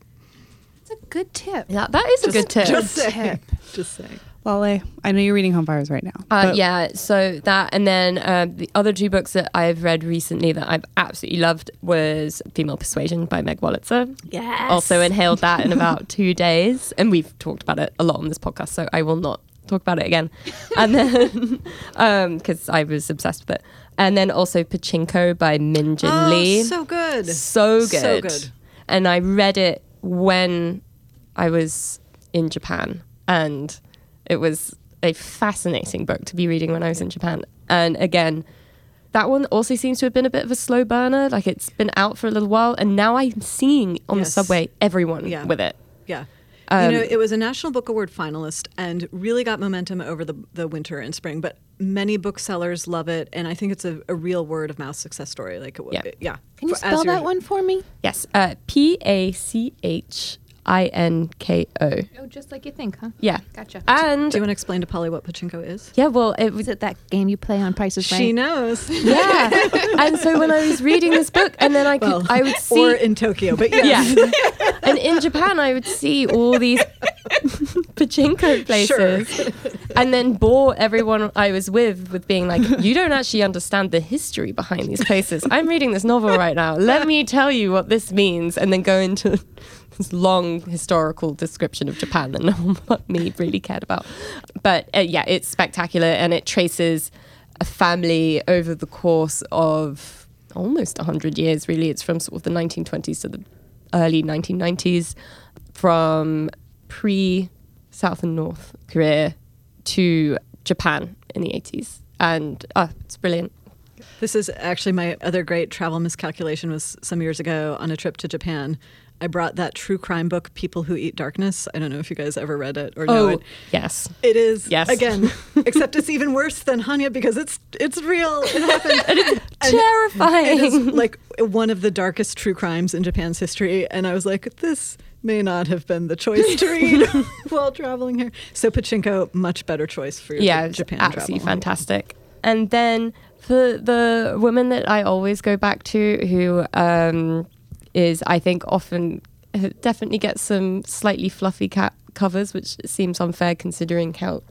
It's a good tip. Yeah, that is a good tip. Just saying. tip. Just saying. Lale, I know you're reading Home Fires right now. Uh, yeah, so that and then uh, the other two books that I've read recently that I've absolutely loved was Female Persuasion by Meg Wolitzer. Yes. Also inhaled that in about (laughs) two days, and we've talked about it a lot on this podcast, so I will not talk about it again. (laughs) And then (laughs) because I was obsessed with it, and then also Pachinko by Min Jin Oh, Lee. so good. so good. So good. And I read it when I was in Japan, and it was a fascinating book to be reading when I was in Japan. And again, that one also seems to have been a bit of a slow burner. Like it's been out for a little while, and now I'm seeing on Yes. the subway everyone Yeah. with it. Yeah. Um, you know, it was a National Book Award finalist and really got momentum over the, the winter and spring, but many booksellers love it. And I think it's a, a real word of mouth success story. Like, it, Yeah. yeah. Can you For- spell that one for me? Yes, uh, P A C H I N K O. Oh, just like you think, huh? Yeah, Gotcha. And Do you want to explain to Paulie what pachinko is? yeah, well, it was Is it that game you play on Price Prices Right? She knows. (laughs) yeah. and so when I was reading this book, and then I could, Well, I would see or in Tokyo, but yes. Yeah. (laughs) and in Japan, I would see all these (laughs) pachinko places and then bore everyone I was with with being like, you don't actually understand the history behind these places. I'm reading this novel right now. Let me tell you what this means. And then go into this long historical description of Japan that (laughs) no one but me really cared about. But uh, yeah, it's spectacular and it traces a family over the course of almost 100 years, really. It's from sort of the 1920s to the early 1990s, from pre South and North Korea to Japan in the 80s. And oh, it's brilliant. This is actually my other great travel miscalculation was some years ago on a trip to Japan. I brought that true crime book, People Who Eat Darkness. I don't know if you guys ever read it or know Oh, it. yes. It is Yes. again, (laughs) except it's even worse than Hanya because it's it's real. It (laughs) happened. and it's Terrifying. It is like one of the darkest true crimes in Japan's history, and I was like, this may not have been the choice to read (laughs) while traveling here. So Pachinko, much better choice for your yeah, Japan absolutely travel. fantastic. And then for the woman that I always go back to, who um, is I think often uh, definitely gets some slightly fluffy cat covers, which seems unfair considering how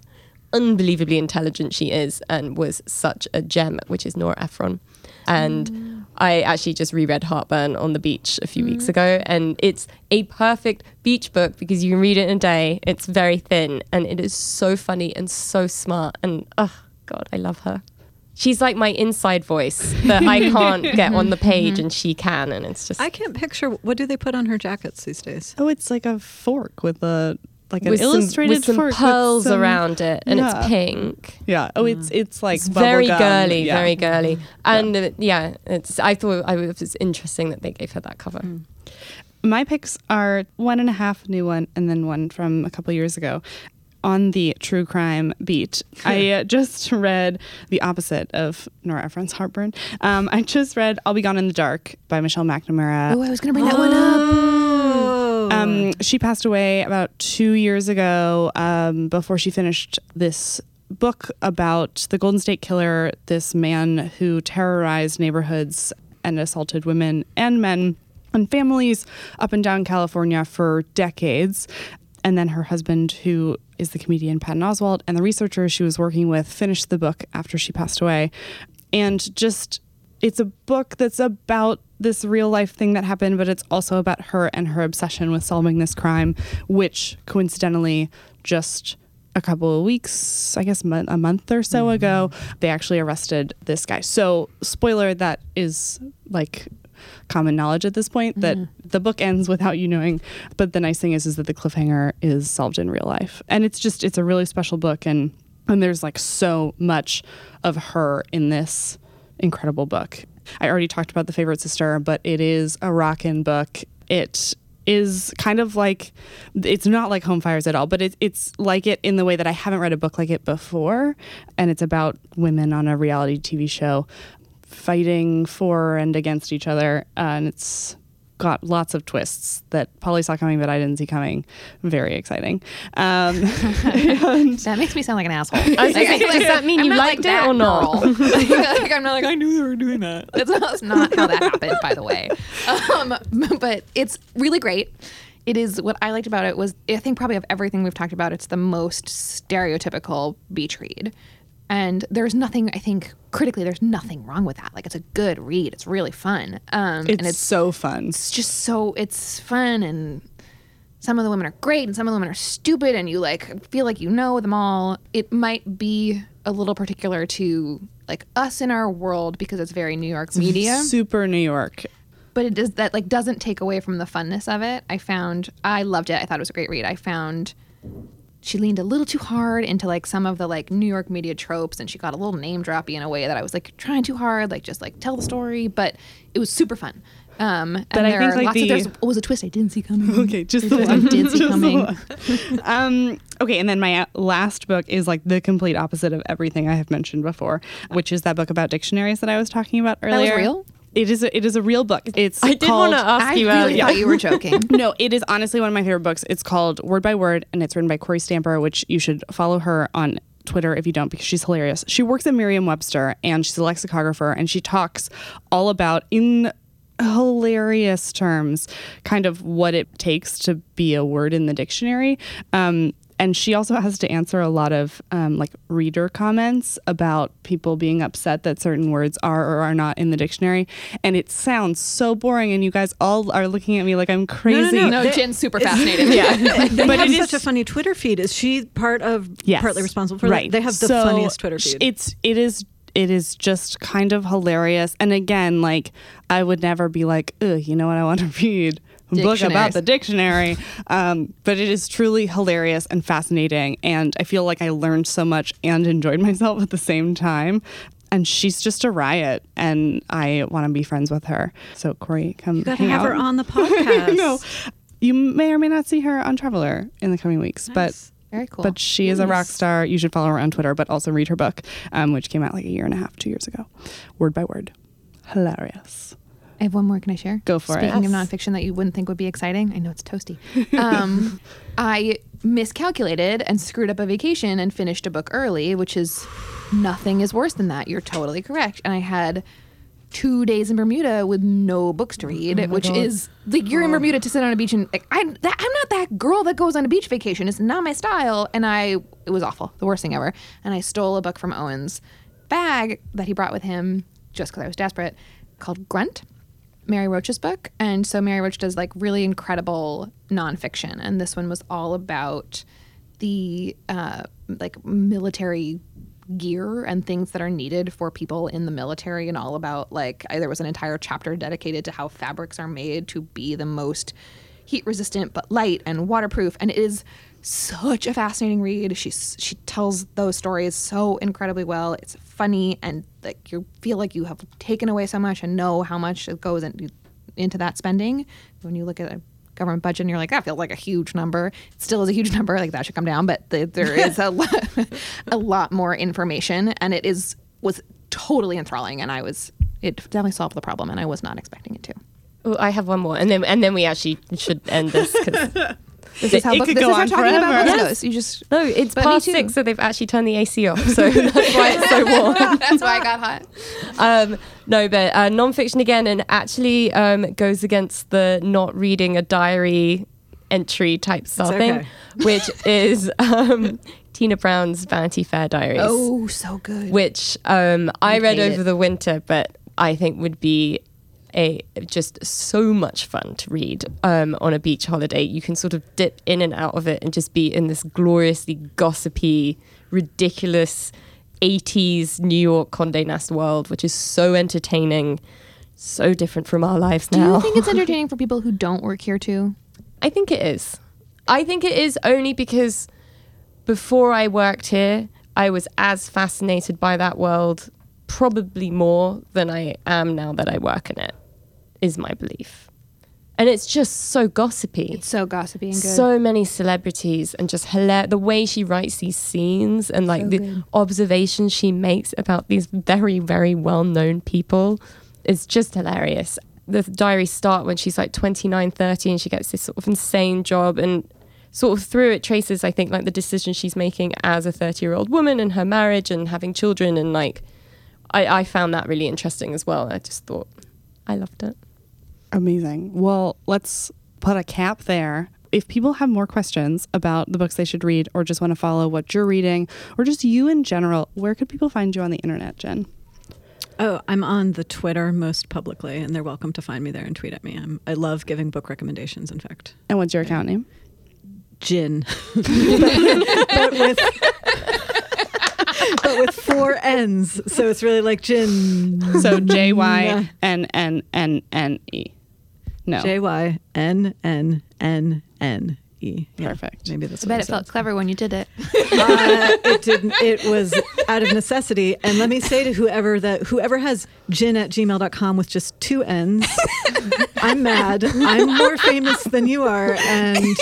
unbelievably intelligent she is and was such a gem, which is Nora Ephron. And mm. I actually just reread Heartburn on the beach a few weeks mm. ago, and it's a perfect beach book because you can read it in a day. It's very thin, and it is so funny and so smart. And oh God, I love her. She's like my inside voice that I (laughs) can't get on the page, mm-hmm. and she can, and it's just I can't picture what do they put on her jackets these days. Oh, it's like a fork with a like an with some, illustrated with some fork pearls some- around it, and Yeah. it's pink. Yeah. Oh, it's mm. it's like It's very bubblegum. girly, Yeah. very girly, and uh, yeah, it's. I thought I, it was interesting that they gave her that cover. Mm. My picks are one and a half new one, and then one from a couple years ago. On the true crime beat, (laughs) I uh, just read the opposite of Nora Ephron's Heartburn. Um, I just read "I'll Be Gone in the Dark" by Michelle McNamara. Oh, I was going to bring that one up. Oh, Um, she passed away about two years ago um, before she finished this book about the Golden State Killer, this man who terrorized neighborhoods and assaulted women and men and families up and down California for decades. And then her husband, who is the comedian Patton Oswalt, and the researcher she was working with finished the book after she passed away. And just it's a book that's about this real life thing that happened, but it's also about her and her obsession with solving this crime, which coincidentally just a couple of weeks, I guess a month or so mm-hmm. ago, they actually arrested this guy. So, spoiler, that is like common knowledge at this point that mm-hmm. the book ends without you knowing. But the nice thing is, is that the cliffhanger is solved in real life, and it's just it's a really special book, and and there's like so much of her in this incredible book. I already talked about the favorite sister, but it is a rockin' book. It is kind of like it's not like Home Fires at all, but it, it's like it in the way that I haven't read a book like it before, and it's about women on a reality TV show fighting for and against each other, and it's got lots of twists that Paulie saw coming, but I didn't see coming. Very exciting. Um, (laughs) That makes me sound like an asshole. (laughs) I was gonna does that mean I'm you liked like it or not? (laughs) like, I'm not like I knew they were doing that. That's not, that's not how that happened, by the way. Um, but it's really great. It is what I liked about it was I think probably of everything we've talked about, it's the most stereotypical beach read. And there's nothing I think critically there's nothing wrong with that. Like it's a good read. It's really fun. Um, it's, and it's so fun. it's just so it's fun and some of the women are great and some of the women are stupid and you like feel like you know them all it might be a little particular to like us in our world because it's very new york (laughs) media Super New York. but it does that like doesn't take away from the funness of it i found i loved it i thought it was a great read i found she leaned a little too hard into like some of the like New York media tropes and she got a little name droppy in a way that I was like trying too hard, like just like tell the story, but it was super fun. Um, and But I there think, like, lots the- of there's oh, was a twist I didn't see coming. (laughs) Okay, just There's the one. I did see (laughs) coming. um, okay, and then my uh, last book is like the complete opposite of everything I have mentioned before, which is that book about dictionaries that I was talking about earlier. That was real? It is. A, it is a real book. It's. I did want to ask I you really earlier. thought you were (laughs) joking. no, it is honestly one of my favorite books. It's called Word by Word, and it's written by Kory Stamper, which you should follow her on Twitter if you don't, because she's hilarious. She works at Merriam Webster, and she's a lexicographer, and she talks all about in hilarious terms kind of what it takes to be a word in the dictionary. Um, and she also has to answer a lot of um, like reader comments about people being upset that certain words are or are not in the dictionary. And it sounds so boring, and you guys all are looking at me like I'm crazy. no. No, They- Jynne's super (laughs) fascinated. yeah, they But have it such is- a funny Twitter feed. Is she part of Yes. partly responsible for right. that? They have the So, funniest Twitter feed. It's it is it is just kind of hilarious. And again, like I would never be like, ugh, you know what I want to read? Book about the dictionary. Um, but it is truly hilarious and fascinating. And I feel like I learned so much and enjoyed myself at the same time. And she's just a riot, and I want to be friends with her. So Kory, come. You got to hang have out. her on the (laughs) podcast. no, you may or may not see her on Traveler in the coming weeks, but Very cool. but she is a rock star. You should follow her on Twitter, but also read her book, um, which came out like a year and a half, two years ago, word by word. Hilarious. I have one more. Can I share? Go for it. Speaking of nonfiction that you wouldn't think would be exciting, I know it's toasty. Um, (laughs) I miscalculated and screwed up a vacation and finished a book early, which is nothing is worse than that. You're totally correct. And I had two days in Bermuda with no books to read, which is like you're in Bermuda to sit on a beach and like, I, that, I'm not that girl that goes on a beach vacation. It's not my style. And I, it was awful, the worst thing ever. And I stole a book from Owen's bag that he brought with him just because I was desperate called Grunt. Mary Roach's book. And so Mary Roach does like really incredible nonfiction. And this one was all about the uh, like military gear and things that are needed for people in the military and all about like there was an entire chapter dedicated to how fabrics are made to be the most heat resistant but light and waterproof and it is such a fascinating read she's she tells those stories so incredibly well it's funny and like you feel like you have taken away so much and know how much it goes in, into that spending when you look at a government budget and you're like that feels like a huge number it still is a huge (laughs) number like that should come down but the, there (laughs) is a, lo- a lot more information and it is was totally enthralling and i was it definitely solved the problem and i was not expecting it to Oh, I have one more, and then and then we actually should end this. 'cause- (laughs) this is how, It book, could this go is how on talking about forever. books Yes. goes you just no, it's But me past six, so they've actually turned the AC off. So (laughs) that's why it's so warm. (laughs) that's why i got hot um, no, but uh, nonfiction again, and actually um, goes against the not reading a diary entry type style It's thing, (laughs) which is um, Tina Brown's Vanity Fair Diaries. oh so good which um, I read over it. the winter, but I think would be a just so much fun to read um, on a beach holiday. You can sort of dip in and out of it and just be in this gloriously gossipy, ridiculous 80s New York Condé Nast world, which is so entertaining, so different from our lives now. do you think it's (laughs) entertaining for people who don't work here too I think it is. I think it is only because before I worked here, I was as fascinated by that world, probably more than I am now that I work in it, is my belief. And it's just so gossipy. it's so gossipy and good so many celebrities and just hilarious. The way she writes these scenes and like the observations she makes about these very, very well known people is just hilarious. The diaries start when she's like 29, 30 and she gets this sort of insane job and sort of through it traces, I think, like the decisions she's making as a 30 year old woman and her marriage and having children. And like, I, I found that really interesting as well. I just thought I loved it. Amazing. Well, let's put a cap there. If people have more questions about the books they should read or just want to follow what you're reading or just you in general, where could people find you on the internet, Jynne? Oh, I'm on the Twitter most publicly, and they're welcome to find me there and tweet at me. I'm, I love giving book recommendations. In fact, And what's your account name? gin, but, (laughs) but with but with four N's, so it's really like gin. So J Y N N N N E. No. J Y N N N N E. Yeah, Perfect. Maybe that's. I bet it felt clever when you did it. (laughs) uh, it didn't. It was out of necessity. And let me say to whoever that whoever has gin at gmail.com with just two N's, I'm mad. I'm more famous than you are, and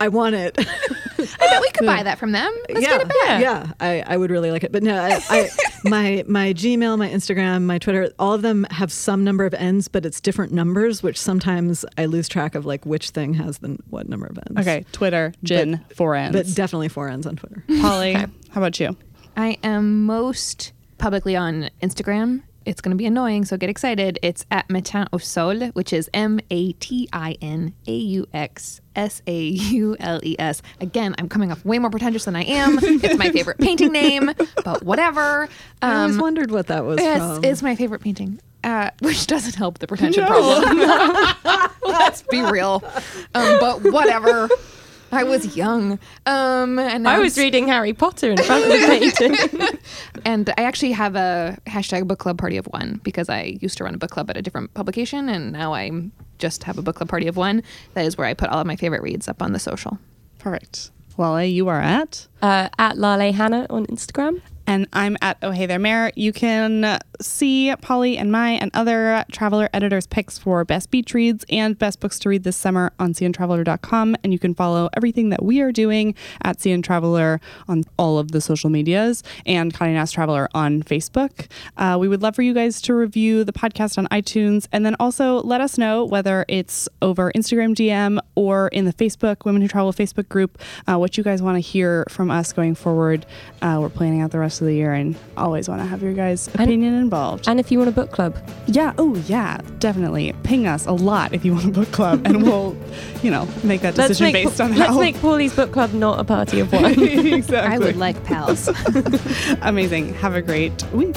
I want it. (laughs) I bet we could buy hmm. that from them. Let's yeah, get it back. yeah. I, I would really like it. But no, I, I (laughs) my my Gmail, my Instagram, my Twitter, all of them have some number of ends, but it's different numbers, which sometimes I lose track of like which thing has the what number of ends. Okay, Twitter, Jynne, four ends. But definitely four ends on Twitter. Holly, (laughs) how about you? I am most publicly on Instagram. It's going to be annoying, so get excited. It's at Matin aux Saules, which is M A T I N A U X S A U L E S. Again, I'm coming off way more pretentious than I am. (laughs) it's my favorite painting name, but whatever. I always Um, wondered what that was it's, from. it's my favorite painting, uh, (laughs) which doesn't help the pretension problem. (laughs) Let's be real. Um, but whatever. I was young. Um, and I was reading Harry Potter in front of the painting. (laughs) And I actually have a hashtag book club party of one because I used to run a book club at a different publication, and now I just have a book club party of one. That is where I put all of my favorite reads up on the social. Perfect. Lale, you are at? uh, at Lale Hannah on Instagram. And I'm at Oh Hey There Mayor. You can see Paulie and my and other Traveler editors' picks for best beach reads and best books to read this summer on cntraveler.com. And you can follow everything that we are doing at CN Traveler on all of the social medias and Condé Nast Traveler on Facebook. Uh, we would love for you guys to review the podcast on iTunes and then also let us know whether it's over Instagram DM or in the Facebook Women Who Travel Facebook group uh, what you guys want to hear from us going forward. Uh, we're planning out the rest of the year and always want to have your guys' opinion involved. And if you want a book club, yeah, oh yeah, definitely. Ping us a lot if you want a book club, and (laughs) we'll, you know, make that decision make based on that. let's how. make Paulie's book club not a party of (laughs) one. exactly. I would like pals. (laughs) Amazing. Have a great week.